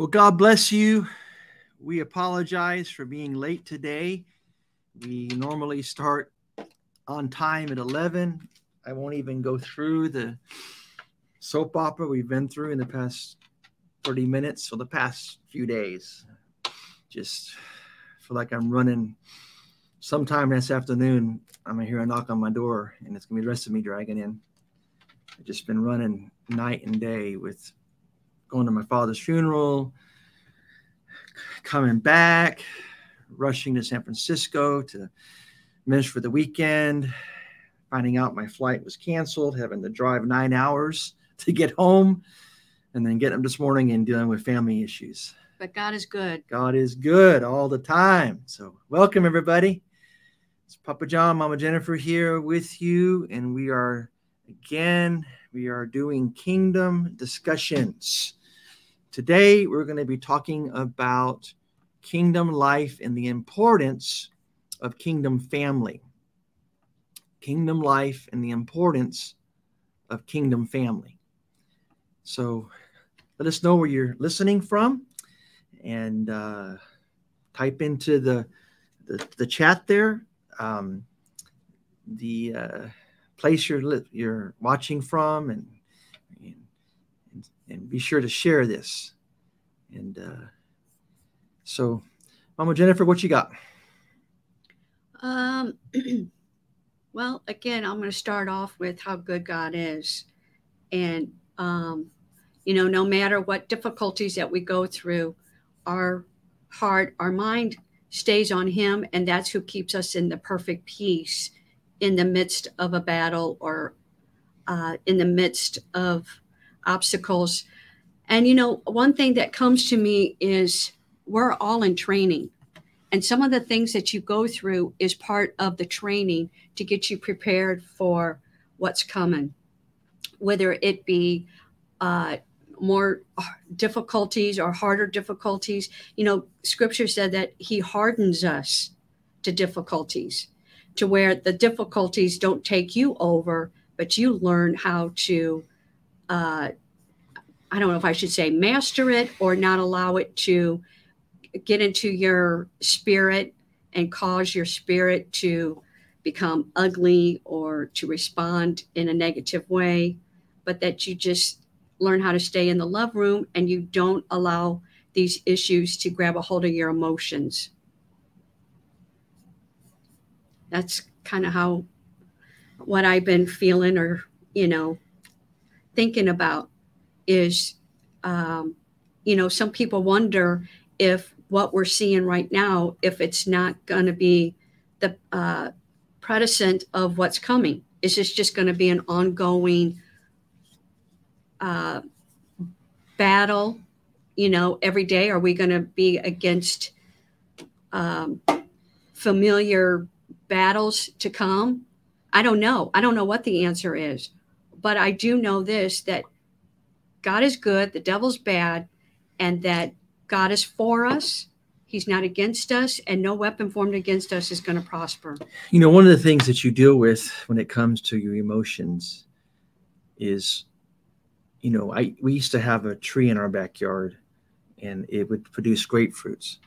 Well, God bless you. We apologize for being late today. We normally start on time at 11. I won't even go through the soap opera we've been through in the past 30 minutes or the past few days. Just feel like I'm running sometime this afternoon. I'm gonna hear a knock on my door and it's gonna be the rest of me dragging in. I've just been running night and day with going to my father's funeral, coming back, rushing to San Francisco to minister for the weekend, finding out my flight was canceled, having to drive nine hours to get home, and then getting up this morning and dealing with family issues. But God is good. God is good all the time. So, welcome everybody. It's Papa John, Mama Jennifer here with you, and we are again, we are doing kingdom discussions. Today, we're going to be talking about kingdom life and the importance of kingdom family. Kingdom life and the importance of kingdom family. So let us know where you're listening from and uh, type into the, the, the chat there um, the uh, place you're, li- you're watching from and and be sure to share this. And uh, so, Mama Jennifer, what you got? Um, well, again, I'm going to start off with how good God is. And, um, you know, no matter what difficulties that we go through, our heart, our mind stays on Him, and that's who keeps us in the perfect peace in the midst of a battle or uh, in the midst of obstacles. And, you know, one thing that comes to me is we're all in training. And some of the things that you go through is part of the training to get you prepared for what's coming, whether it be uh, more difficulties or harder difficulties. You know, scripture said that he hardens us to difficulties, to where the difficulties don't take you over, but you learn how to uh, I don't know if I should say master it or not allow it to get into your spirit and cause your spirit to become ugly or to respond in a negative way, but that you just learn how to stay in the love room and you don't allow these issues to grab a hold of your emotions. That's kind of how what I've been feeling or, you know, thinking about is, um, you know, some people wonder if what we're seeing right now, if it's not going to be the uh, predecessor of what's coming. Is this just going to be an ongoing uh, battle? You know, every day? Are we going to be against um, familiar battles to come? I don't know. I don't know what the answer is. But I do know this that God is good, the devil's bad, and that God is for us. He's not against us, and no weapon formed against us is going to prosper. You know, one of the things that you deal with when it comes to your emotions is, you know, I we used to have a tree in our backyard, and it would produce grapefruits,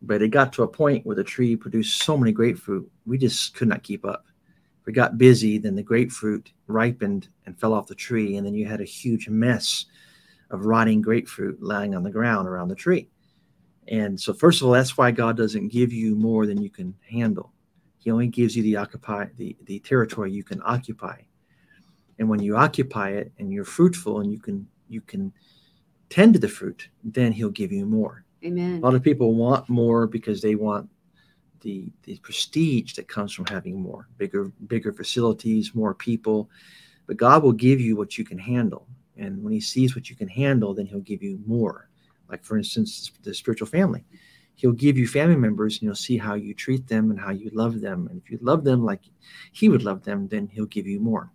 but it got to a point where the tree produced so many grapefruit, we just could not keep up we got busy, then the grapefruit ripened and fell off the tree, and then you had a huge mess of rotting grapefruit lying on the ground around the tree. And so, first of all, that's why God doesn't give you more than you can handle. He only gives you the occupy the, the territory you can occupy. And when you occupy it and you're fruitful and you can you can tend to the fruit, then he'll give you more. Amen. A lot of people want more because they want the the prestige that comes from having more bigger bigger facilities more people. But god will give you what you can handle. And when he sees what you can handle then he'll give you more. Like for instance the spiritual family. He'll give you family members and you'll see how you treat them and how you love them. And if you love them like he would love them then he'll give you more.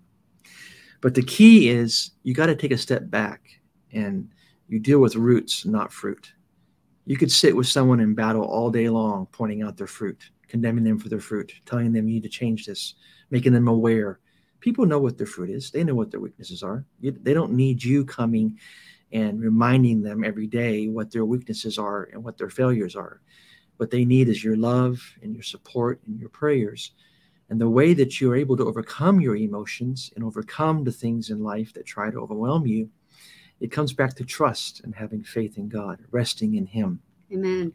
But the key is you got to take a step back and you deal with roots not fruit you could sit with someone in battle all day long, pointing out their fruit, condemning them for their fruit, telling them you need to change this, making them aware. People know what their fruit is. They know what their weaknesses are. They don't need you coming and reminding them every day what their weaknesses are and what their failures are. What they need is your love and your support and your prayers. And the way that you're able to overcome your emotions and overcome the things in life that try to overwhelm you, it comes back to trust and having faith in God, resting in Him. Amen.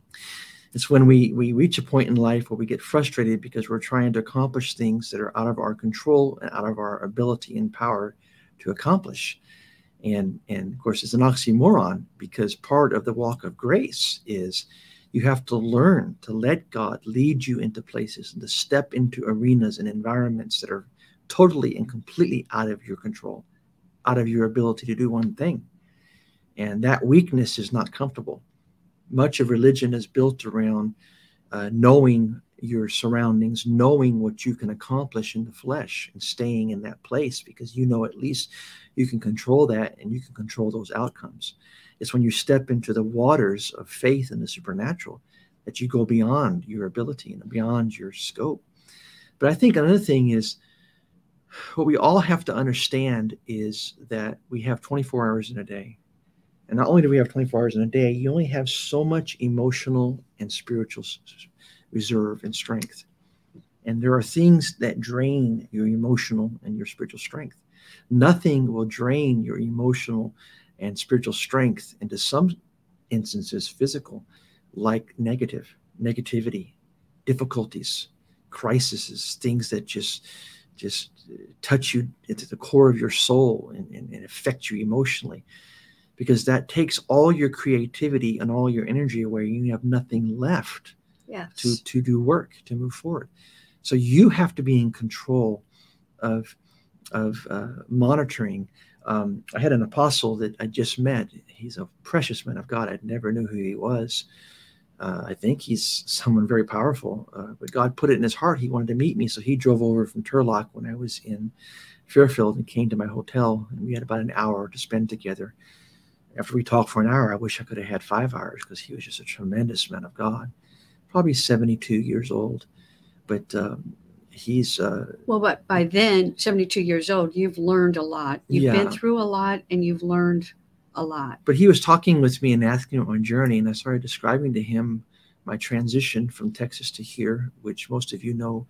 It's when we, we reach a point in life where we get frustrated because we're trying to accomplish things that are out of our control and out of our ability and power to accomplish. And, and of course, it's an oxymoron because part of the walk of grace is you have to learn to let God lead you into places and to step into arenas and environments that are totally and completely out of your control, out of your ability to do one thing. And that weakness is not comfortable. Much of religion is built around uh, knowing your surroundings, knowing what you can accomplish in the flesh and staying in that place because you know at least you can control that and you can control those outcomes. It's when you step into the waters of faith and the supernatural that you go beyond your ability and beyond your scope. But I think another thing is what we all have to understand is that we have 24 hours in a day. And not only do we have 24 hours in a day, you only have so much emotional and spiritual reserve and strength. And there are things that drain your emotional and your spiritual strength. Nothing will drain your emotional and spiritual strength into some instances physical, like negative, negativity, difficulties, crises, things that just just touch you into the core of your soul and, and, and affect you emotionally because that takes all your creativity and all your energy away you have nothing left yes. to to do work to move forward. So you have to be in control of of uh, monitoring. Um, i had an apostle that i just met. He's a precious man of god. I never knew who he was. Uh, i think he's someone very powerful uh, but god put it in his heart. He wanted to meet me so he drove over from turlock when i was in fairfield and came to my hotel and we had about an hour to spend together after we talked for an hour i wish i could have had five hours because he was just a tremendous man of god probably 72 years old, but um, he's uh, well. But by then, 72 years old, you've learned a lot. You've yeah. been through a lot, and you've learned a lot. But he was talking with me and asking about my journey, and I started describing to him my transition from Texas to here, which most of you know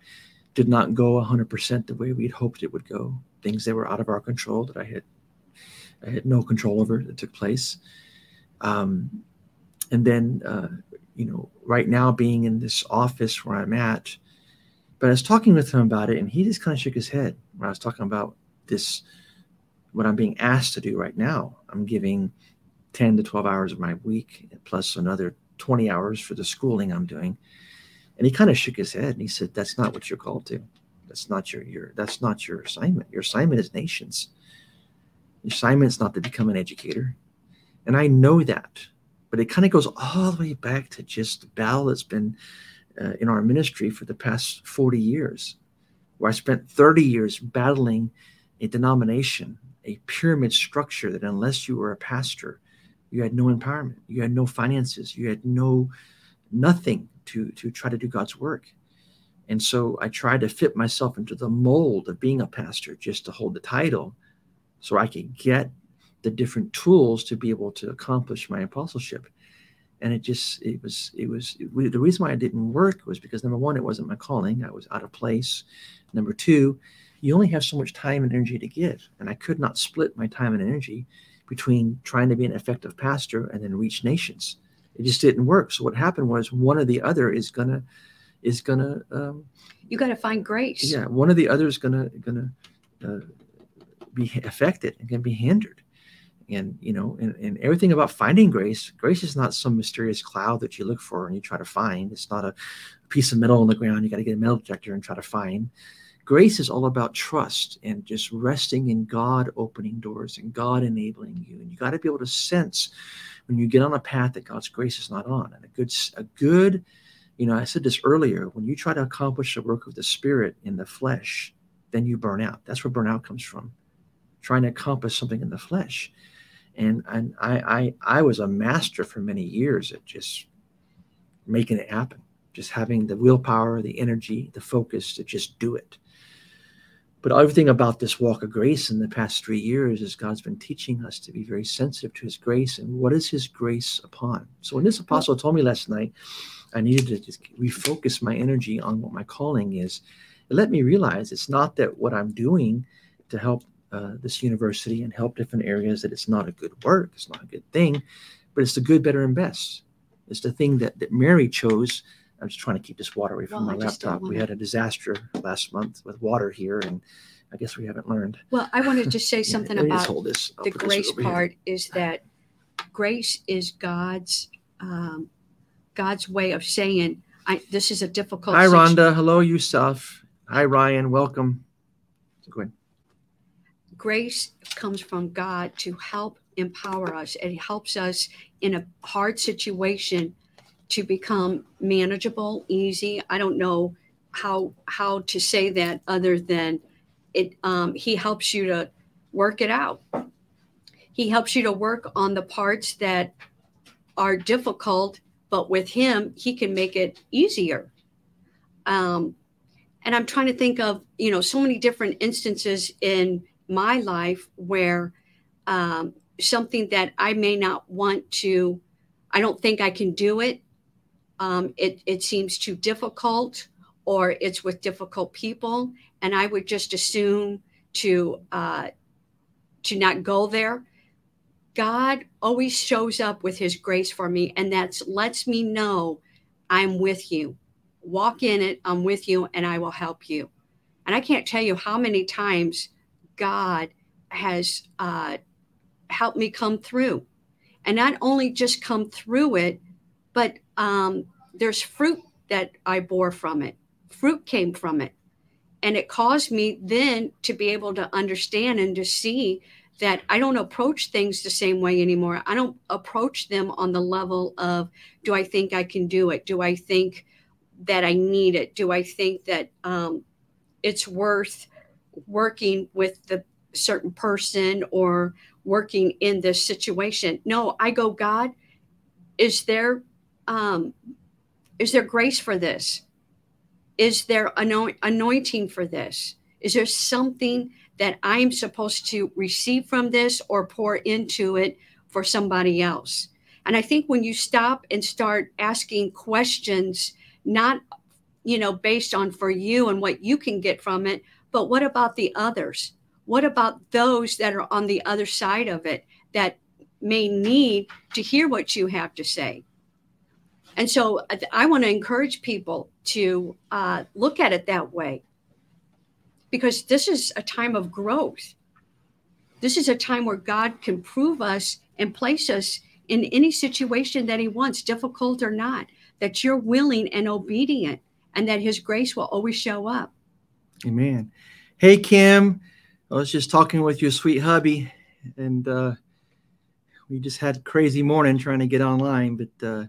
did not go 100% the way we'd hoped it would go. Things that were out of our control that I had I had no control over that took place. Um, and then uh, you know, right now being in this office where I'm at. But I was talking with him about it, and he just kind of shook his head when I was talking about this, what I'm being asked to do right now. I'm giving 10 to 12 hours of my week, plus another 20 hours for the schooling I'm doing. And he kind of shook his head and he said, That's not what you're called to. That's not your, your that's not your assignment. Your assignment is nations. Your assignment is not to become an educator. And I know that but it kind of goes all the way back to just the battle that's been uh, in our ministry for the past 40 years, where I spent 30 years battling a denomination, a pyramid structure that unless you were a pastor, you had no empowerment, you had no finances, you had no nothing to to try to do God's work. And so I tried to fit myself into the mold of being a pastor just to hold the title so I could get the different tools to be able to accomplish my apostleship. And it just it was it was it, the reason why it didn't work was because number one it wasn't my calling. I was out of place. Number two you only have so much time and energy to give. And i could not split my time and energy between trying to be an effective pastor and then reach nations. It just didn't work. So what happened was one or the other is gonna is gonna um, you got to find grace. yeah one or the other is gonna gonna uh, be affected and can be hindered. And you know and, and everything about finding grace grace is not some mysterious cloud that you look for and you try to find. It's not a piece of metal on the ground. You got to get a metal detector and try to find. Grace is all about trust and just resting in god opening doors and god enabling you. And you got to be able to sense when you get on a path that god's grace is not on. And a good a good you know i said this earlier when you try to accomplish the work of the spirit in the flesh then you burn out. That's where burnout comes from trying to accomplish something in the flesh and and I, I I was a master for many years at just making it happen, just having the willpower, the energy, the focus to just do it. But everything about this walk of grace in the past three years is God's been teaching us to be very sensitive to His grace and what is His grace upon. So when this apostle told me last night, I needed to just refocus my energy on what my calling is. It let me realize it's not that what I'm doing to help uh, this university and help different areas that it's not a good work, it's not a good thing, but it's the good, better, and best. It's the thing that that Mary chose I'm just trying to keep this water away from Well, my I just don't laptop. We had a disaster last month with water here, and I guess we haven't learned. Well, I wanted to say something about. The grace part is that grace is God's um, God's way of saying, "I this is a difficult." Hi, Rhonda. Hello, Yusuf. Hi, Ryan. Welcome. Go ahead. Grace comes from God to help empower us. It helps us in a hard situation to become manageable, easy. I don't know how how to say that other than it. Um, he helps you to work it out. He helps you to work on the parts that are difficult, but with him, he can make it easier. Um, and I'm trying to think of you know so many different instances in my life where um, something that I may not want to, I don't think I can do it. Um, it it seems too difficult, or it's with difficult people, and I would just assume to uh, to not go there. God always shows up with His grace for me, and that's lets me know I'm with you. Walk in it. I'm with you, and I will help you. And I can't tell you how many times God has uh, helped me come through, and not only just come through it, but um, there's fruit that I bore from it. Fruit came from it, and it caused me then to be able to understand and to see that I don't approach things the same way anymore. I don't approach them on the level of, do I think I can do it? Do I think that I need it? Do I think that um, it's worth working with the certain person or working in this situation? No, I go, God, is there um, is there grace for this? Is there anoint- anointing for this? Is there something that I'm supposed to receive from this or pour into it for somebody else? And I think when you stop and start asking questions, not you know based on for you and what you can get from it, but what about the others? What about those that are on the other side of it that may need to hear what you have to say? And so I, want to encourage people to uh, look at it that way because this is a time of growth. This is a time where God can prove us and place us in any situation that He wants, difficult or not, that you're willing and obedient and that His grace will always show up. Amen. Hey, Kim. I was just talking with your sweet hubby, and uh, we just had a crazy morning trying to get online. But uh,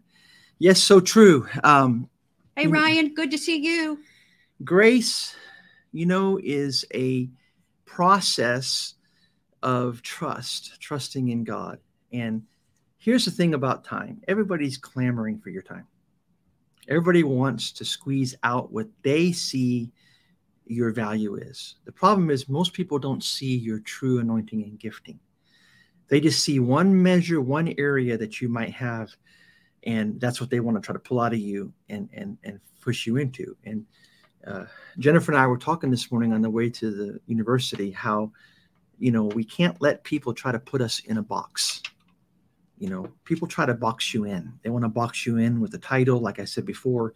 yes, so true. Um, Hey. Ryan, good to see you. grace, you know, is a process of trust, trusting in God. And here's the thing about time everybody's clamoring for your time. Everybody wants to squeeze out what they see your value is. The problem is, most people don't see your true anointing and gifting. They just see one measure, one area that you might have, and that's what they want to try to pull out of you and and and push you into. And uh, Jennifer and I were talking this morning on the way to the university how, you know, we can't let people try to put us in a box. You know, people try to box you in. They want to box you in with a title. Like I said before,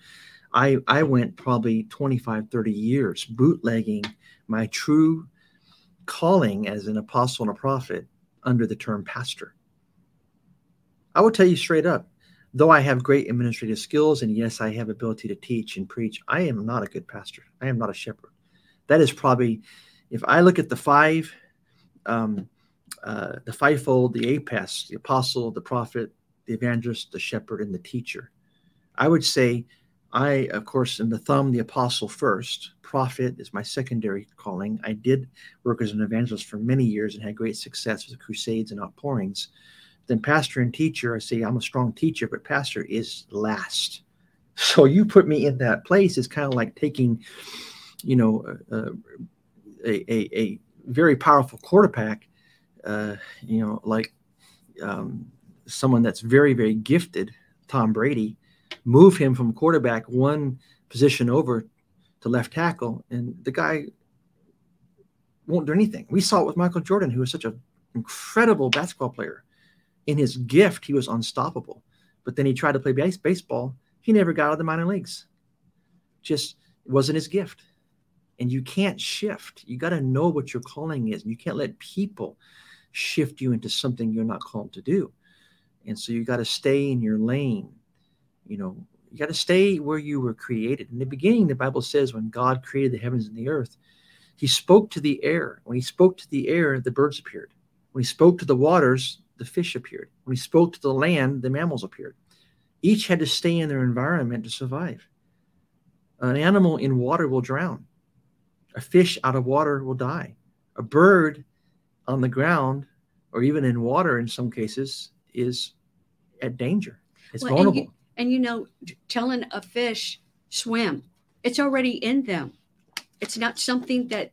I, I went probably 25, 30 years bootlegging my true calling as an apostle and a prophet under the term pastor. I will tell you straight up, though I have great administrative skills and yes, I have ability to teach and preach, I am not a good pastor. I am not a shepherd. That is probably, if I look at the five, um, uh, the fivefold, the apex, the apostle, the prophet, the evangelist, the shepherd, and the teacher, I would say I, of course, in the thumb, the apostle first. Prophet is my secondary calling. I did work as an evangelist for many years and had great success with crusades and outpourings then pastor and teacher, I say I'm a strong teacher, but pastor is last. So you put me in that place is kind of like taking, you know, uh, a, a, a very powerful quarterback, uh, you know, like um, someone that's very, very gifted, Tom Brady, move him from quarterback one position over to left tackle, and the guy won't do anything. We saw it with Michael Jordan, who was such an incredible basketball player. In his gift, he was unstoppable. But then he tried to play base- baseball. He never got out of the minor leagues. Just wasn't his gift. And you can't shift. You got to know what your calling is. You can't let people shift you into something you're not called to do. And so you got to stay in your lane. You know, you got to stay where you were created. In the beginning, the Bible says when God created the heavens and the earth, he spoke to the air. When he spoke to the air, the birds appeared. When he spoke to the waters, the fish appeared. When he spoke to the land, the mammals appeared. Each had to stay in their environment to survive. An animal in water will drown. A fish out of water will die. A bird on the ground, or even in water in some cases, is at danger. It's Well, vulnerable. And you know, telling a fish swim, it's already in them. It's not something that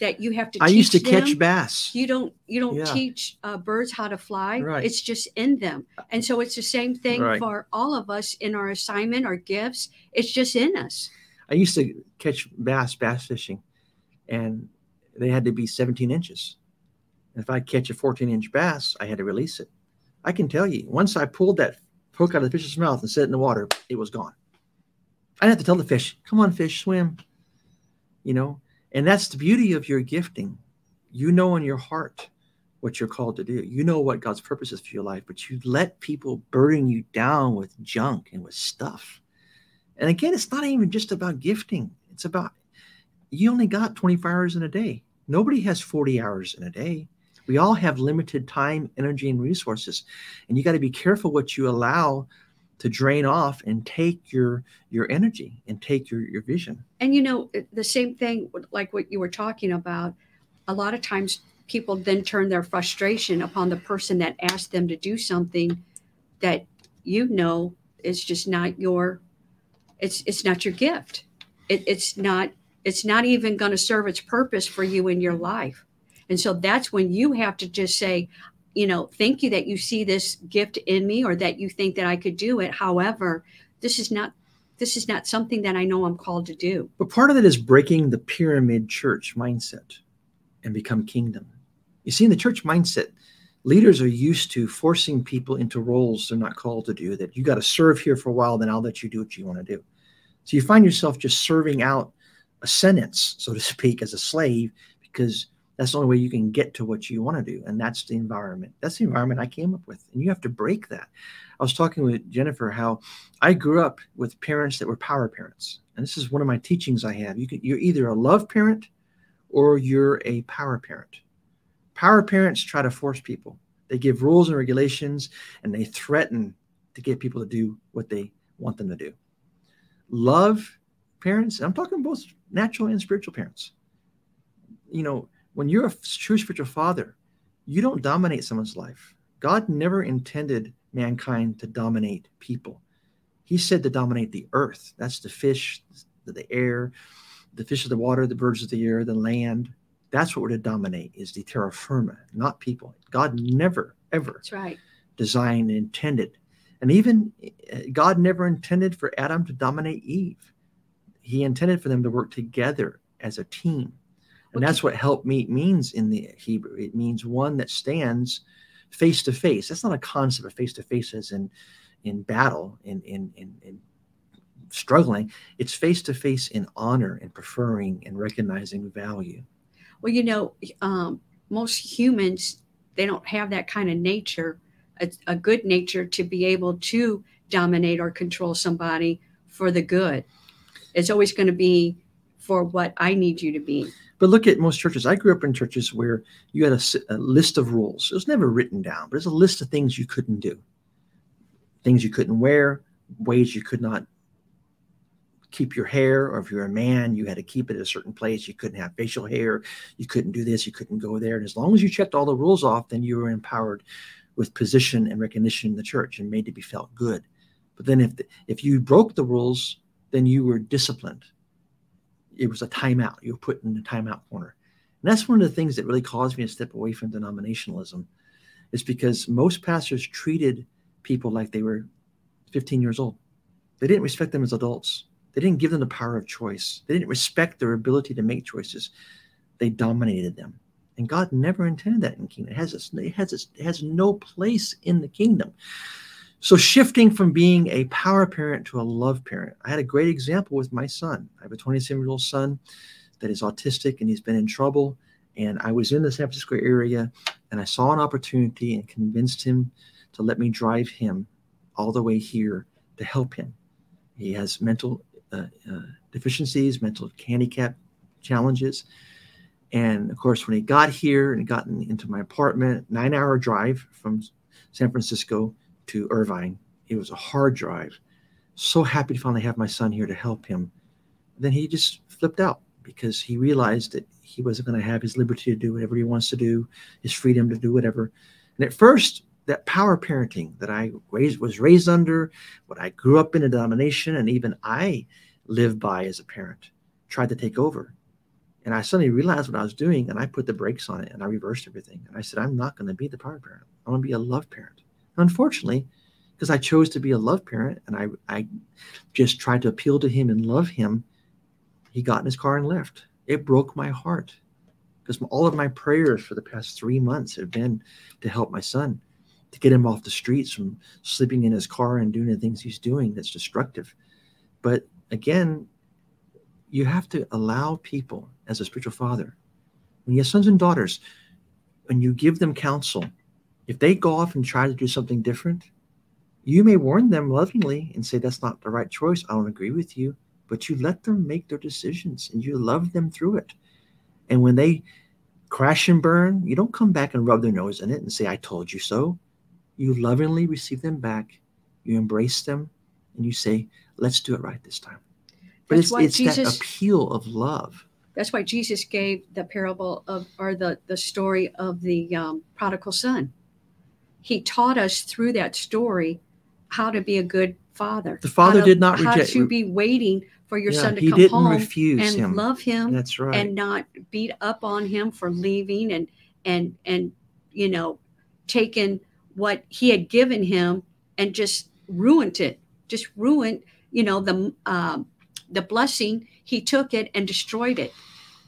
that you have to. I used to teach catch bass. You don't you don't Yeah. teach uh, birds how to fly. Right. It's just in them, and so it's the same thing Right. for all of us in our assignment, our gifts. It's just in us. I used to catch bass, bass fishing, and they had to be 17 inches. If I catch a 14 inch bass, I had to release it. I can tell you, once I pulled that hook out of the fish's mouth and set it in the water, it was gone. I didn't have to tell the fish, come on, fish, swim. You know, and that's the beauty of your gifting. You know in your heart what you're called to do. You know what God's purpose is for your life, but you let people burden you down with junk and with stuff. And again, it's not even just about gifting. It's about you only got 24 hours in a day. Nobody has 40 hours in a day. We all have limited time, energy, and resources. And you got to be careful what you allow to drain off and take your your energy and take your, your vision. And you know, the same thing, like what you were talking about, a lot of times people then turn their frustration upon the person that asked them to do something that you know is just not your it's it's not your gift. It, it's not it's not even going to serve its purpose for you in your life. And so that's when you have to just say, you know, thank you that you see this gift in me or that you think that I could do it. However, this is not this is not something that I know I'm called to do. But part of it is breaking the pyramid church mindset and become kingdom. You see, in the church mindset, leaders are used to forcing people into roles they're not called to do, that you got to serve here for a while, then I'll let you do what you want to do. So you find yourself just serving out a sentence, so to speak, as a slave, because that's the only way you can get to what you want to do. And that's the environment. That's the environment I came up with. And you have to break that. I was talking with Jennifer how I grew up with parents that were power parents. And this is one of my teachings I have. You can, you're either a love parent or you're a power parent. Power parents try to force people. They give rules and regulations and they threaten to get people to do what they want them to do. Love parents, I'm talking both natural and spiritual parents. You know, when you're a true spiritual father, you don't dominate someone's life. God never intended mankind to dominate people. He said to dominate the earth. That's the fish, the, air, the fish of the water, the birds of the air, the land. That's what we're to dominate is the terra firma, not people. God never, ever That's right. designed and intended. And even uh, God never intended for Adam to dominate Eve. He intended for them to work together as a team. And that's what help meet means in the Hebrew. It means one that stands face to face. That's not a concept of face to face as in in battle, in in in, in struggling. It's face to face in honor and preferring and recognizing value. Well, you know, um, most humans they don't have that kind of nature, a, a good nature to be able to dominate or control somebody for the good. It's always going to be for what I need you to be. But look at most churches. I grew up in churches where you had a list of rules. It was never written down, but it's a list of things you couldn't do, things you couldn't wear, ways you could not keep your hair, or if you're a man, you had to keep it at a certain place. You couldn't have facial hair. You couldn't do this. You couldn't go there. And as long as you checked all the rules off, then you were empowered with position and recognition in the church and made to be felt good. But then if the, if you broke the rules, then you were disciplined. It was a timeout. You were put in the timeout corner. And that's one of the things that really caused me to step away from denominationalism, is because most pastors treated people like they were 15 years old. They didn't respect them as adults. They didn't give them the power of choice. They didn't respect their ability to make choices. They dominated them. And God never intended that in kingdom. It has, it has, it has no place in the kingdom. So shifting from being a power parent to a love parent. I had a great example with my son. I have a 27 year old son that is autistic and he's been in trouble. And I was in the San Francisco area and I saw an opportunity and convinced him to let me drive him all the way here to help him. He has mental uh, uh, deficiencies, mental handicap challenges. And of course, when he got here and gotten into my apartment, nine hour drive from San Francisco to Irvine, it was a hard drive. So happy to finally have my son here to help him. Then he just flipped out because he realized that he wasn't going to have his liberty to do whatever he wants to do, his freedom to do whatever. And at first, that power parenting that I raised, was raised under, what I grew up in a denomination, and even I live by as a parent, tried to take over. And I suddenly realized what I was doing, and I put the brakes on it, and I reversed everything. And I said, I'm not going to be the power parent. I'm going to be a love parent. Unfortunately, because I chose to be a love parent, and I, I just tried to appeal to him and love him, he got in his car and left. It broke my heart because all of my prayers for the past three months have been to help my son, to get him off the streets from sleeping in his car and doing the things he's doing that's destructive. But again, you have to allow people as a spiritual father, when you have sons and daughters, when you give them counsel, if they go off and try to do something different, you may warn them lovingly and say, That's not the right choice. I don't agree with you but you let them make their decisions and you love them through it. And when they crash and burn, you don't come back and rub their nose in it and say, I told you so. You lovingly receive them back, you embrace them, and you say, Let's do it right this time. But that's it's, it's Jesus, that appeal of love. That's why Jesus gave the parable of, or the, the story of the um, prodigal son. He taught us through that story how to be a good father. The father to, did not reject. How to be waiting for your yeah, son to come home and him. love him. That's right. And not beat up on him for leaving and and and you know taking what he had given him and just ruined it. Just ruined you know the um, the blessing. He took it and destroyed it.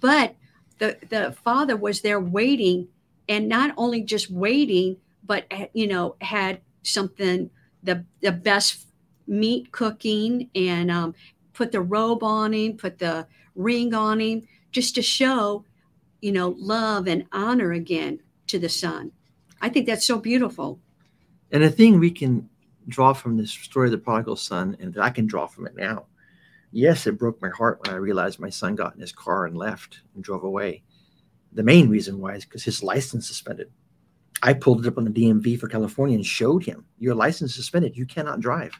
But the the father was there waiting, and not only just waiting, but you know had something the the best meat cooking and um, put the robe on him, put the ring on him, just to show, you know, love and honor again to the son. I think that's so beautiful. And a thing we can draw from this story of the prodigal son, and that I can draw from it now. Yes, it broke my heart when I realized my son got in his car and left and drove away. The main reason why is because his license suspended. I pulled it up on the DMV for California and showed him, Your license suspended. You cannot drive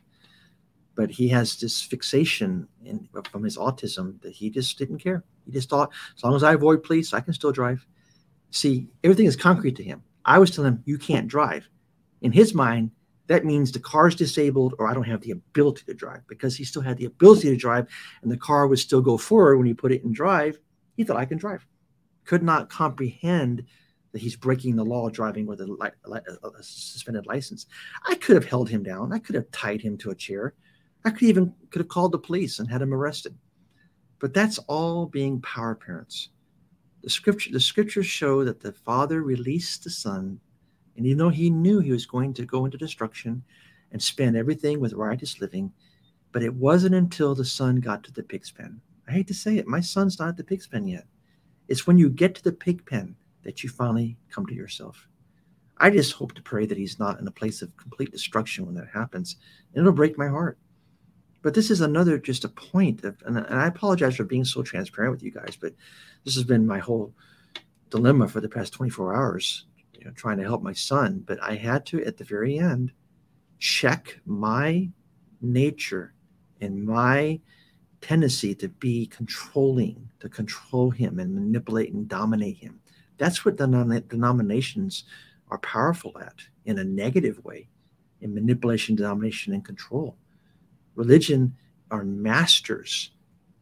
but he has this fixation in, from his autism that he just didn't care. He just thought, as long as I avoid police, I can still drive. See, everything is concrete to him. I was telling him, you can't drive. In his mind, that means the car's disabled or I don't have the ability to drive because he still had the ability to drive and the car would still go forward when you put it in drive. He thought I can drive. Could not comprehend that he's breaking the law driving with a, a, a suspended license. I could have held him down. I could have tied him to a chair. I could even could have called the police and had him arrested. But that's all being power parents. The scripture the scriptures show that the father released the son, and even though he knew he was going to go into destruction and spend everything with righteous living, but it wasn't until the son got to the pig's pen. I hate to say it, my son's not at the pig's pen yet. It's when you get to the pig pen that you finally come to yourself. I just hope to pray that he's not in a place of complete destruction when that happens. And it'll break my heart. But this is another just a point of, and, and I apologize for being so transparent with you guys, but this has been my whole dilemma for the past 24 hours, you know, trying to help my son. But I had to, at the very end, check my nature and my tendency to be controlling, to control him and manipulate and dominate him. That's what the denominations are powerful at in a negative way, in manipulation, domination, and control religion are masters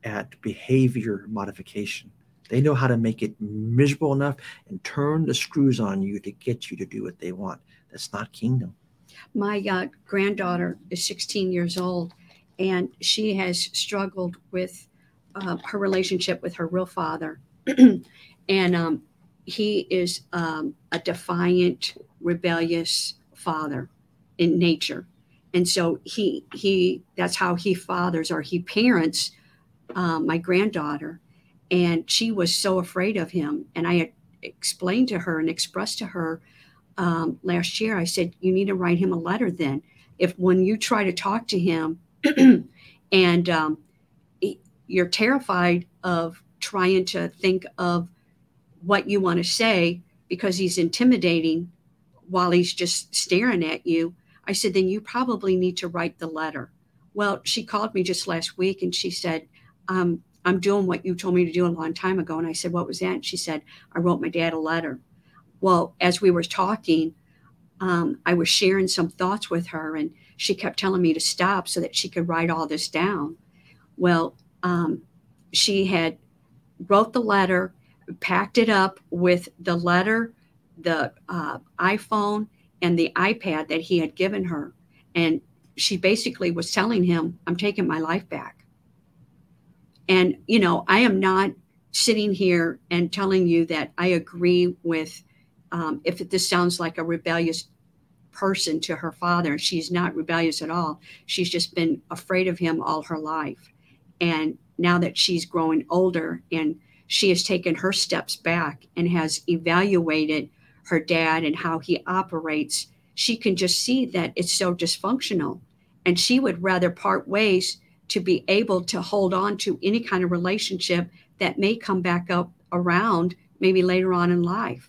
at behavior modification. They know how to make it miserable enough and turn the screws on you to get you to do what they want. That's not kingdom. My uh, granddaughter is 16 years old, and she has struggled with uh, her relationship with her real father. and um, he is um, a defiant, rebellious father in nature. And so he he that's how he fathers or he parents um, my granddaughter, and she was so afraid of him. And I had explained to her and expressed to her um, last year. I said, "You need to write him a letter. Then, if when you try to talk to him, and um, you're terrified of trying to think of what you want to say because he's intimidating while he's just staring at you." I said, "Then you probably need to write the letter." Well, she called me just last week and she said, um, I'm doing what you told me to do a long time ago. And I said, What was that? And she said, I wrote my dad a letter. Well, as we were talking, um, I was sharing some thoughts with her, and she kept telling me to stop so that she could write all this down. Well, um, she had wrote the letter, packed it up with the letter, the uh, iPhone, and the iPad that he had given her. And she basically was telling him, I'm taking my life back. And, you know, I am not sitting here and telling you that I agree with um, if this sounds like a rebellious person to her father. She's not rebellious at all. She's just been afraid of him all her life. And now that she's growing older and she has taken her steps back and has evaluated her dad and how he operates, she can just see that it's so dysfunctional. And she would rather part ways to be able to hold on to any kind of relationship that may come back up around maybe later on in life.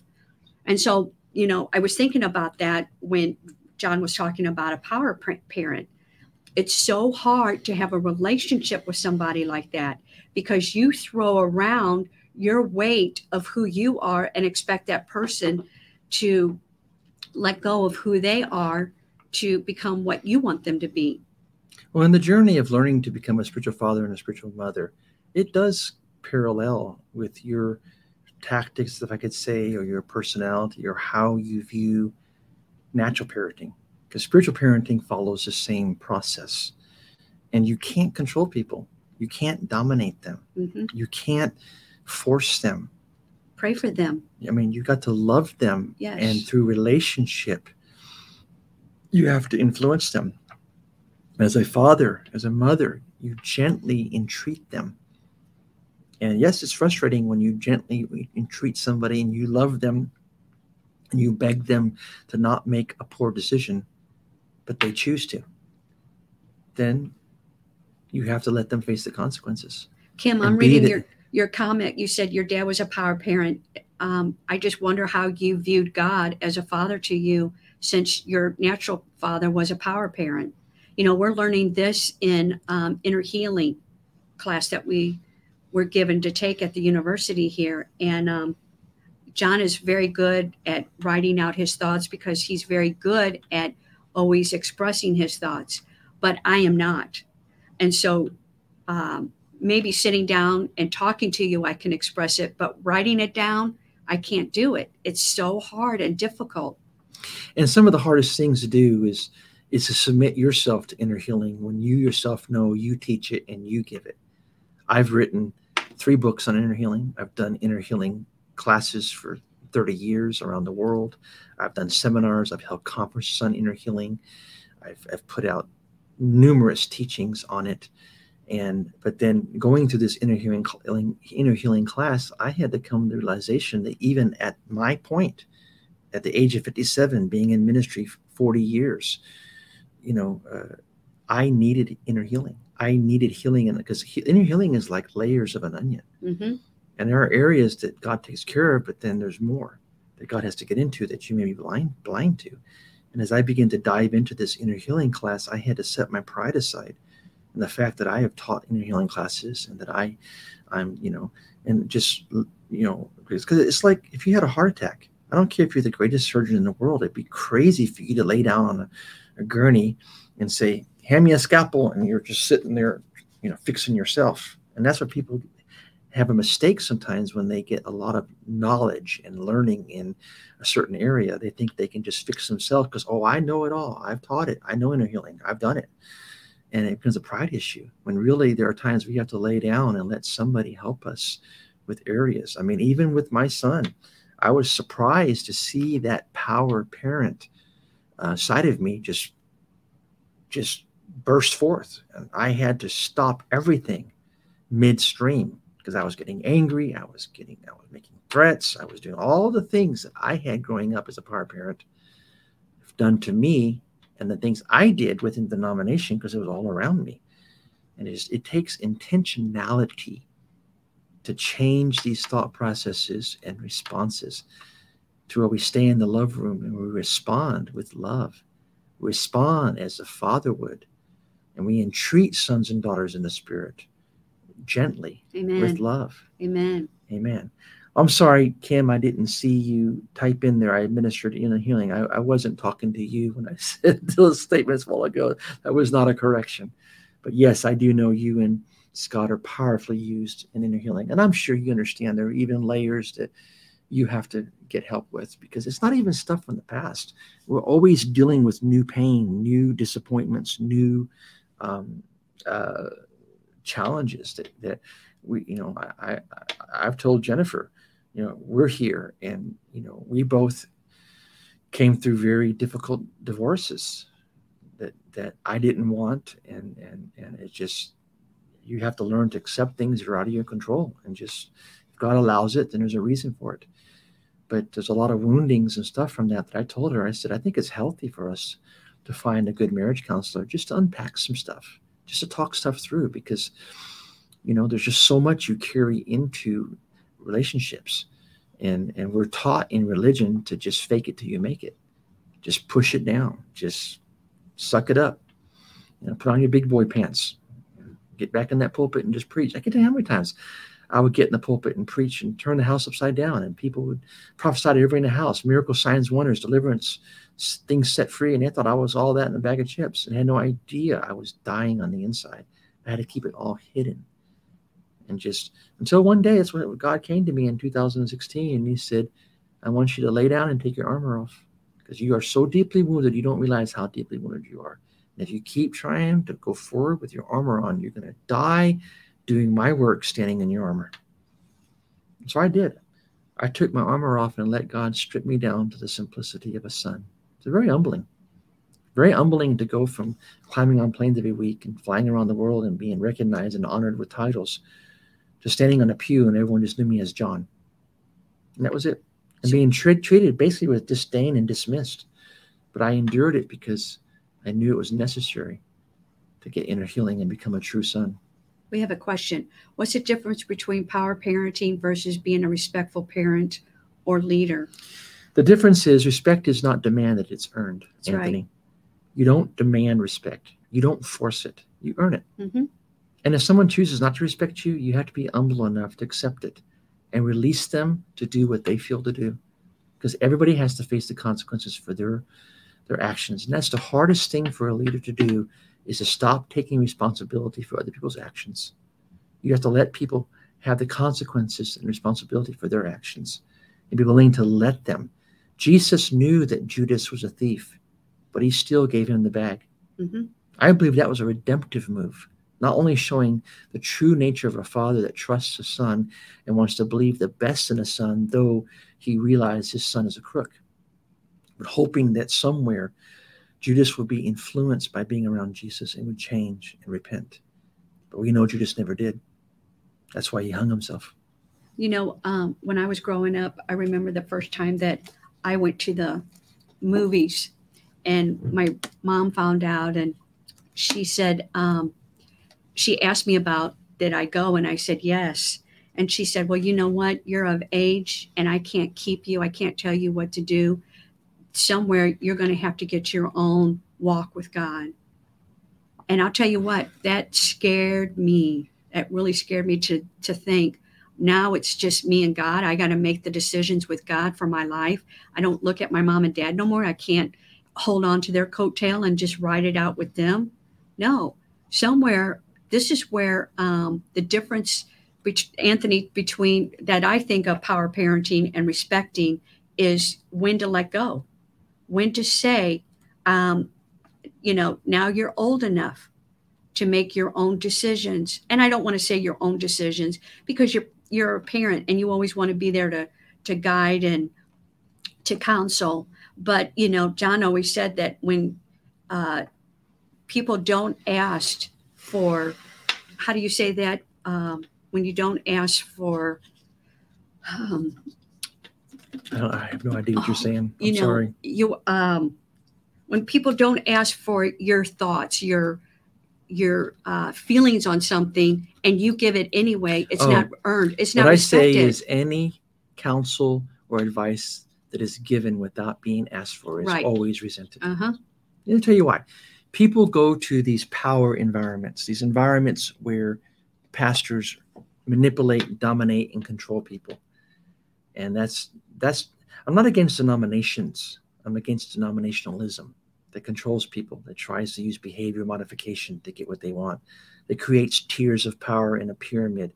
And so, you know, I was thinking about that when John was talking about a power parent. It's so hard to have a relationship with somebody like that because you throw around your weight of who you are and expect that person to let go of who they are to become what you want them to be. Well, in the journey of learning to become a spiritual father and a spiritual mother, it does parallel with your tactics, if I could say, or your personality, or how you view natural parenting. Because spiritual parenting follows the same process. And you can't control people, you can't dominate them, mm-hmm. you can't force them. Pray for them. I mean, you got to love them. Yes. And through relationship, you have to influence them as a father, as a mother, you gently entreat them. And yes, it's frustrating when you gently entreat somebody and you love them and you beg them to not make a poor decision, but they choose to. Then you have to let them face the consequences. Kim, I'm reading the, your, your comment. You said your dad was a power parent. Um, I just wonder how you viewed God as a father to you since your natural father was a power parent you know, we're learning this in um, inner healing class that we were given to take at the university here. And um, John is very good at writing out his thoughts because he's very good at always expressing his thoughts, but I am not. And so um, maybe sitting down and talking to you, I can express it, but writing it down, I can't do it. It's so hard and difficult. And some of the hardest things to do is is to submit yourself to inner healing when you yourself know you teach it and you give it. I've written three books on inner healing. I've done inner healing classes for 30 years around the world. I've done seminars, I've held conferences on inner healing. I've, I've put out numerous teachings on it. And but then going through this inner healing inner healing class, I had to come to the realization that even at my point, at the age of 57, being in ministry 40 years, you know, uh, I needed inner healing. I needed healing, and because he, inner healing is like layers of an onion, mm-hmm. and there are areas that God takes care of, but then there's more that God has to get into that you may be blind blind to. And as I begin to dive into this inner healing class, I had to set my pride aside, and the fact that I have taught inner healing classes and that I, I'm, you know, and just you know, because it's like if you had a heart attack, I don't care if you're the greatest surgeon in the world, it'd be crazy for you to lay down on a a gurney and say, hand me a scalpel, and you're just sitting there, you know, fixing yourself. And that's what people have a mistake sometimes when they get a lot of knowledge and learning in a certain area. They think they can just fix themselves because, oh, I know it all. I've taught it. I know inner healing. I've done it. And it becomes a pride issue when really there are times we have to lay down and let somebody help us with areas. I mean, even with my son, I was surprised to see that power parent uh, side of me just just burst forth. And I had to stop everything midstream because I was getting angry. I was getting, I was making threats. I was doing all the things that I had growing up as a power parent done to me and the things I did within the denomination because it was all around me. And it, just, it takes intentionality to change these thought processes and responses to where we stay in the love room and we respond with love, respond as a father would, and we entreat sons and daughters in the spirit gently Amen. with love. Amen. Amen. I'm sorry, Kim, I didn't see you type in there. I administered inner healing. I, I wasn't talking to you when I said those statements a while ago. That was not a correction. But yes, I do know you and Scott are powerfully used in inner healing. And I'm sure you understand there are even layers that you have to get help with because it's not even stuff from the past. We're always dealing with new pain, new disappointments, new um, uh, challenges that, that we, you know, I, I, I've told Jennifer, you know, we're here and, you know, we both came through very difficult divorces that, that I didn't want. And, and, and it just, you have to learn to accept things that are out of your control and just, if God allows it, then there's a reason for it. But there's a lot of woundings and stuff from that that I told her. I said, I think it's healthy for us to find a good marriage counselor just to unpack some stuff just to talk stuff through because you know there's just so much you carry into relationships. And and we're taught in religion to just fake it till you make it. Just push it down. Just suck it up. You know put on your big boy pants. Get back in that pulpit and just preach. I can tell you how many times i would get in the pulpit and preach and turn the house upside down and people would prophesy to everybody in the house miracle signs wonders deliverance things set free, and they thought I was all that in a bag of chips and had no idea I was dying on the inside. I had to keep it all hidden. And just until one day, it's when God came to me in 2016 and He said, I want you to lay down and take your armor off because you are so deeply wounded, you don't realize how deeply wounded you are. And if you keep trying to go forward with your armor on, you're going to die doing my work standing in your armor. So I did. I took my armor off and let God strip me down to the simplicity of a son. It's very humbling. Very humbling to go from climbing on planes every week and flying around the world and being recognized and honored with titles to standing on a pew and everyone just knew me as John. And that was it. And being treated basically with disdain and dismissed. But I endured it because I knew it was necessary to get inner healing and become a true son. We have a question. What's the difference between power parenting versus being a respectful parent or leader? The difference is respect is not demanded, it's earned, That's Anthony. right. You don't demand respect, you don't force it, you earn it. Mhm. And if someone chooses not to respect you, you have to be humble enough to accept it and release them to do what they feel to do. Because everybody has to face the consequences for their their actions. And that's the hardest thing for a leader to do is to stop taking responsibility for other people's actions. You have to let people have the consequences and responsibility for their actions and be willing to let them Jesus knew that Judas was a thief, but he still gave him the bag. Mhm. I believe that was a redemptive move, not only showing the true nature of a father that trusts a son and wants to believe the best in a son, though he realized his son is a crook, but hoping that somewhere Judas would be influenced by being around Jesus and would change and repent. But we know Judas never did. That's why he hung himself. You know, um, when I was growing up, I remember the first time that I went to the movies and my mom found out and she said, um, she asked me about did I go? And I said, yes. And she said, well, you know what? You're of age and I can't keep you. I can't tell you what to do. Somewhere you're going to have to get your own walk with God. And I'll tell you what, that scared me. That really scared me to, to think now it's just me and God. I got to make the decisions with God for my life. I don't look at my mom and dad no more. I can't hold on to their coattail and just ride it out with them. No, somewhere, this is where um, the difference Anthony, between that I think of power parenting and respecting is when to let go, when to say, um, you know, now you're old enough to make your own decisions. And I don't want to say your own decisions because you're you're a parent and you always want to be there to to guide and to counsel. But you know, John always said that when uh, people don't ask for, how do you say that? Um, when you don't ask for um, I, don't, I have no idea what you're saying. I'm you know sorry. you um when people don't ask for your thoughts your your uh, feelings on something and you give it anyway it's Oh. not earned it's not What I say is any counsel or advice that is given without being asked for is Right. always resented. uh-huh Let me tell you why. People go to these power environments, these environments where pastors manipulate, dominate, and control people. And that's that's I'm not against denominations. I'm against denominationalism that controls people, that tries to use behavior modification to get what they want, that creates tiers of power in a pyramid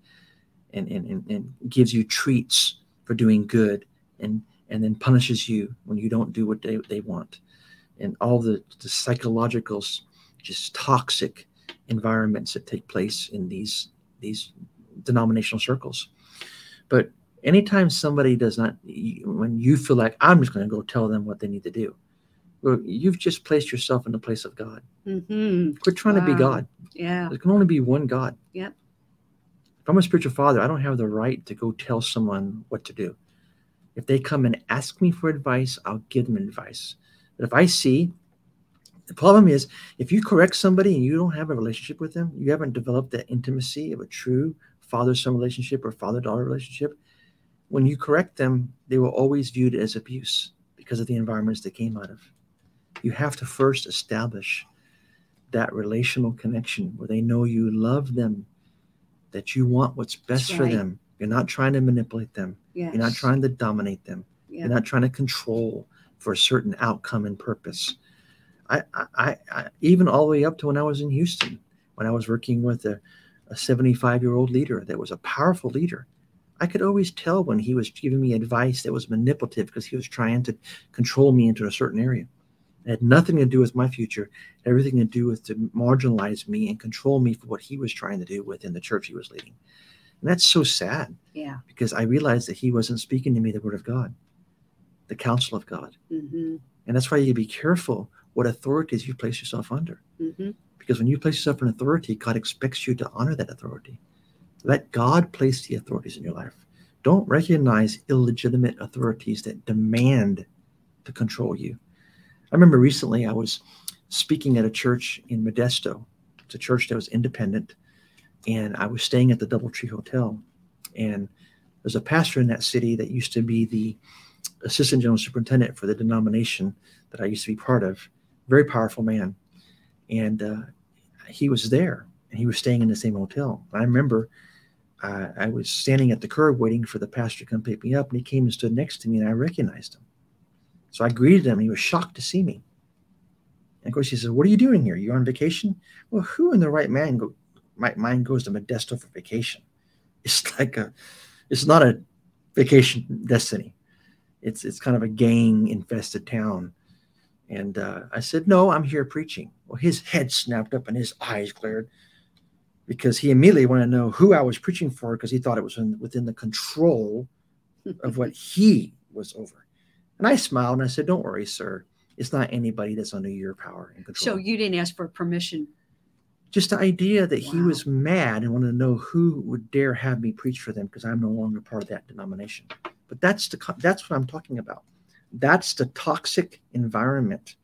and, and, and, and gives you treats for doing good and and then punishes you when you don't do what they, they want. And all the, the psychological just toxic environments that take place in these these denominational circles. But anytime somebody does not when you feel like i'm just going to go tell them what they need to do you've just placed yourself in the place of god. Hmm quit trying to be god. Yeah. There can only be one god. Yep. if i'm a spiritual father i don't have the right to go tell someone what to do. If they come and ask me for advice i'll give them advice. But if i see the problem is if you correct somebody and you don't have a relationship with them you haven't developed that intimacy of a true father-son relationship or father-daughter relationship when you correct them they will always viewed as abuse because of the environments they came out of you have to first establish that relational connection where they know you love them that you want what's best That's for them you're not trying to manipulate them yes. you're not trying to dominate them yeah. you're not trying to control for a certain outcome and purpose. I, I, I, I even all the way up to when I was in Houston, when I was working with a, a 75 year old leader that was a powerful leader. I could always tell when he was giving me advice that was manipulative because he was trying to control me into a certain area. It had nothing to do with my future, everything to do with to marginalize me and control me for what he was trying to do within the church he was leading. And that's so sad yeah because I realized that he wasn't speaking to me the word of God, the counsel of God. hmm And that's why you be careful what authorities you place yourself under. hmm Because when you place yourself in authority, God expects you to honor that authority. Let God place the authorities in your life. Don't recognize illegitimate authorities that demand to control you. I remember recently I was speaking at a church in Modesto. It's a church that was independent. And I was staying at the Doubletree Hotel. And there's a pastor in that city that used to be the assistant general superintendent for the denomination that I used to be part of. Very powerful man. And uh, he was there and he was staying in the same hotel. I remember uh, I was standing at the curb waiting for the pastor to come pick me up, and he came and stood next to me, and I recognized him. So I greeted him, he was shocked to see me. And of course, he said, "What are you doing here? You're on vacation?" Well, who in the right go, mind goes to Modesto for vacation? It's like a, it's not a vacation destiny. It's it's kind of a gang infested town. And uh, I said, "No, I'm here preaching." Well, his head snapped up and his eyes glared because he immediately wanted to know who I was preaching for because he thought it was in, within the control of what he was over. And I smiled and I said, Don't worry, sir. It's not anybody that's under your power and control. so you didn't ask for permission Just the idea that he was mad and wanted to know who would dare have me preach for them because I'm no longer part of that denomination. But that's the that's what I'm talking about. That's the toxic environment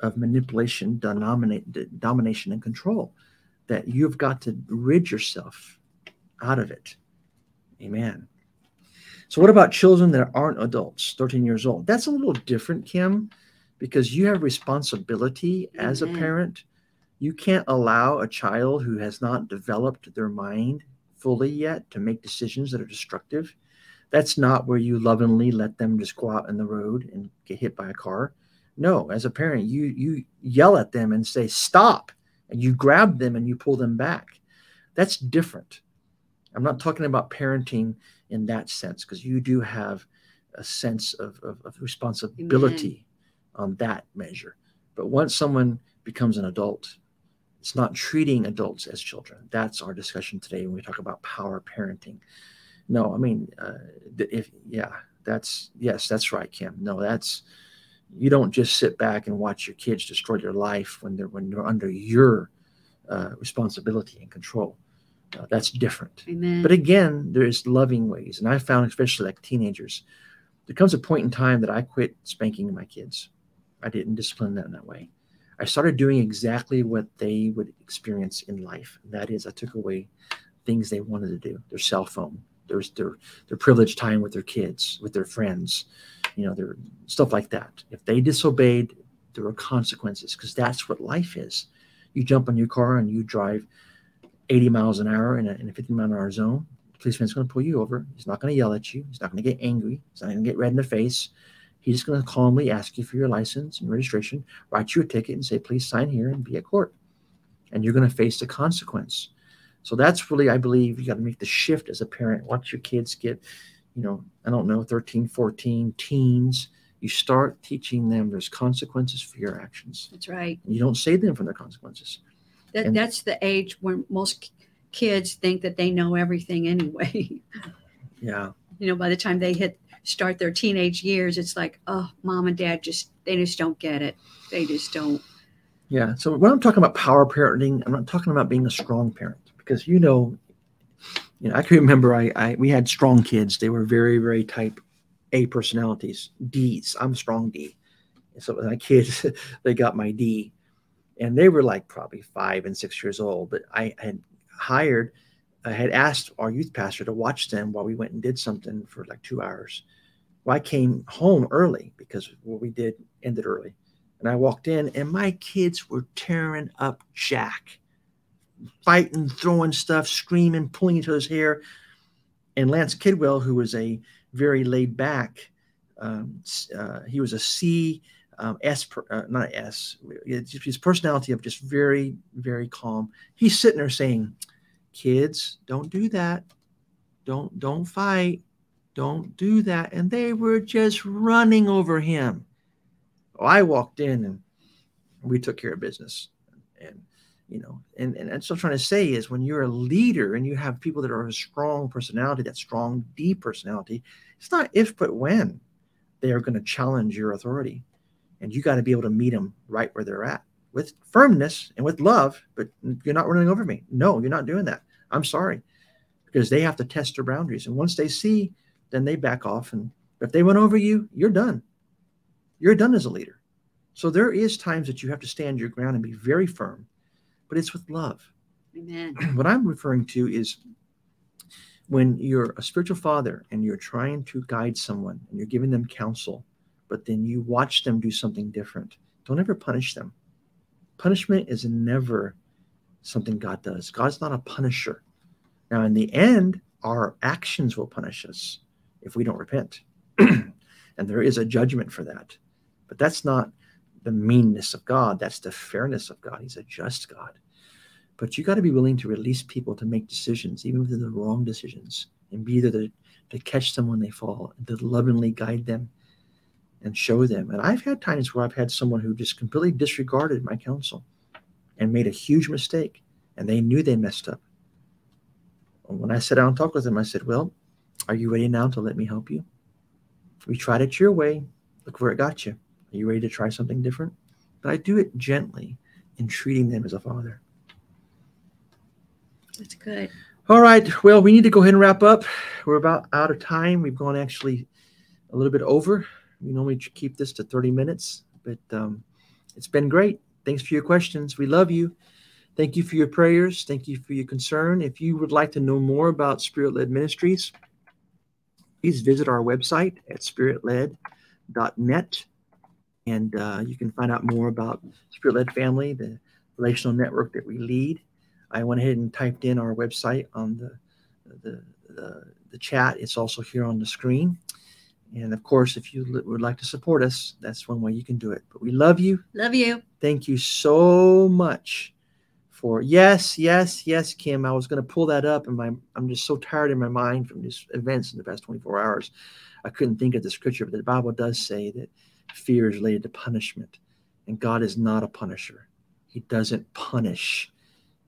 of manipulation, dominate, domination, and control that you've got to rid yourself out of it. Amen. So, what about children that aren't adults, 13 years old? That's a little different, Kim, because you have responsibility as a mm-hmm. parent. You can't allow a child who has not developed their mind fully yet to make decisions that are destructive. That's not where you lovingly let them just go out in the road and get hit by a car. No, as a parent, you you yell at them and say stop, and you grab them and you pull them back. That's different. I'm not talking about parenting in that sense because you do have a sense of, of, of responsibility Amen. on that measure. But once someone becomes an adult, it's not treating adults as children. That's our discussion today when we talk about power parenting. No, I mean, uh, if yeah, that's yes, that's right, Kim. No, that's you don't just sit back and watch your kids destroy their life when they're when they're under your uh, responsibility and control. Uh, that's different. Amen. But again, there's loving ways, and I found especially like teenagers, there comes a point in time that I quit spanking my kids. I didn't discipline them that way. I started doing exactly what they would experience in life. And that is, I took away things they wanted to do their cell phone, their, their, their privileged time with their kids, with their friends, you know, their stuff like that. If they disobeyed, there were consequences because that's what life is. You jump in your car and you drive 80 miles an hour in a, in a 50 mile an hour zone. The policeman's going to pull you over. He's not going to yell at you. He's not going to get angry. He's not going to get red in the face. He's just going to calmly ask you for your license and registration, write you a ticket, and say, please sign here and be at court. And you're going to face the consequence. So that's really, I believe, you got to make the shift as a parent. Once your kids get, you know, I don't know, 13, 14, teens, you start teaching them there's consequences for your actions. That's right. You don't save them from the consequences. That, and, that's the age when most kids think that they know everything anyway. yeah. You know, by the time they hit start their teenage years, it's like, oh, mom and dad just they just don't get it. They just don't. Yeah. So when I'm talking about power parenting, I'm not talking about being a strong parent because you know, you know, I can remember I, I we had strong kids. They were very, very type A personalities, D's. I'm strong D. so my kids, they got my D. And they were like probably five and six years old. But I had hired I had asked our youth pastor to watch them while we went and did something for like two hours. Well, I came home early because what we did ended early. And I walked in, and my kids were tearing up Jack, fighting, throwing stuff, screaming, pulling each other's hair. And Lance Kidwell, who was a very laid back, um, uh, he was a C, um, S, uh, not S, his personality of just very, very calm. He's sitting there saying, kids don't do that. Don't don't fight. Don't do that. And they were just running over him. Well, i walked in and we took care of business. And you know and, and what i'm trying to say is when you're a leader and you have people that are a strong personality that strong deep personality it's not if but when they are going to challenge your authority and you got to be able to meet them right where they're at with firmness and with love but you're not running over me no you're not doing that I'm sorry, because they have to test their boundaries. And once they see, then they back off. And if they went over you, you're done. You're done as a leader. So there is times that you have to stand your ground and be very firm, but it's with love. Amen. What I'm referring to is when you're a spiritual father and you're trying to guide someone and you're giving them counsel, but then you watch them do something different. Don't ever punish them. Punishment is never something God does. God's not a punisher. Now, in the end, our actions will punish us if we don't repent. and there is a judgment for that. But that's not the meanness of God, that's the fairness of God. He's a just God. But you got to be willing to release people to make decisions, even if they're the wrong decisions, and be there to, to catch them when they fall, and to lovingly guide them and show them. And I've had times where I've had someone who just completely disregarded my counsel and made a huge mistake, and they knew they messed up. When I sat down and talked with them, I said, Well, are you ready now to let me help you? We tried it your way. Look where it got you. Are you ready to try something different? But I do it gently in treating them as a father. That's good. All right. Well, we need to go ahead and wrap up. We're about out of time. We've gone actually a little bit over. We normally keep this to 30 minutes, but um, it's been great. Thanks for your questions. We love you. Thank you for your prayers. Thank you for your concern. If you would like to know more about Spirit Led Ministries, please visit our website at spiritled.net. And uh, you can find out more about Spirit Led Family, the relational network that we lead. I went ahead and typed in our website on the, the, the, the chat. It's also here on the screen. And of course, if you would like to support us, that's one way you can do it. But we love you. Love you. Thank you so much for yes, yes, yes, Kim. I was going to pull that up, and my I'm just so tired in my mind from these events in the past 24 hours. I couldn't think of the scripture, but the Bible does say that fear is related to punishment, and God is not a punisher. He doesn't punish.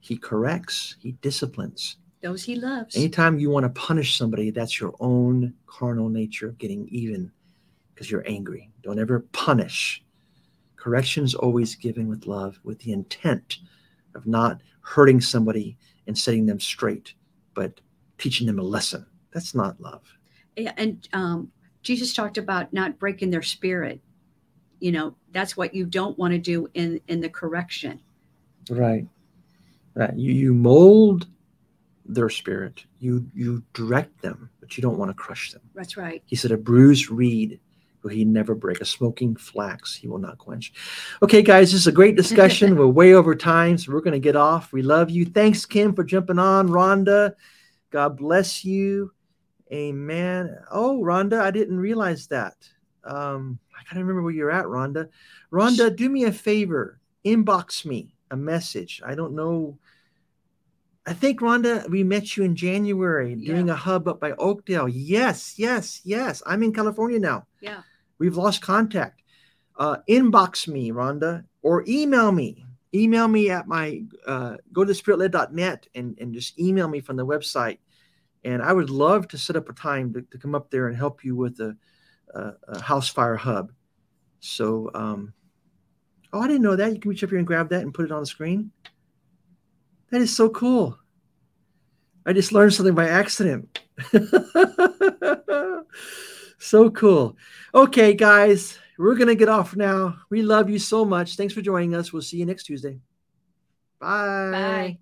He corrects. He disciplines. Those he loves. Anytime you want to punish somebody, that's your own carnal nature of getting even because you're angry. Don't ever punish. Correction is always given with love, with the intent of not hurting somebody and setting them straight, but teaching them a lesson. That's not love. Yeah, and um, Jesus talked about not breaking their spirit. You know, that's what you don't want to do in in the correction. Right. Right. You you mold their spirit. You you direct them, but you don't want to crush them. That's right. He said, "A bruised reed will he never break. A smoking flax he will not quench." Okay, guys, this is a great discussion. we're way over time, so we're going to get off. We love you. Thanks, Kim, for jumping on. Rhonda, God bless you. Amen. Oh, Rhonda, I didn't realize that. Um, I can't remember where you're at, Rhonda. Rhonda, do me a favor. Inbox me a message. I don't know I think Rhonda, we met you in January doing a hub up by Oakdale. Yes, yes, yes. I'm in California now. Yeah. We've lost contact. Uh, inbox me, Rhonda, or email me. Email me at my uh, go to spiritled.net and, and just email me from the website. And I would love to set up a time to, to come up there and help you with a, a, a house fire hub. So, um, oh, I didn't know that. You can reach up here and grab that and put it on the screen. That is so cool. I just learned something by accident. so cool. Okay, guys, we're going to get off now. We love you so much. Thanks for joining us. We'll see you next Tuesday. Bye. Bye.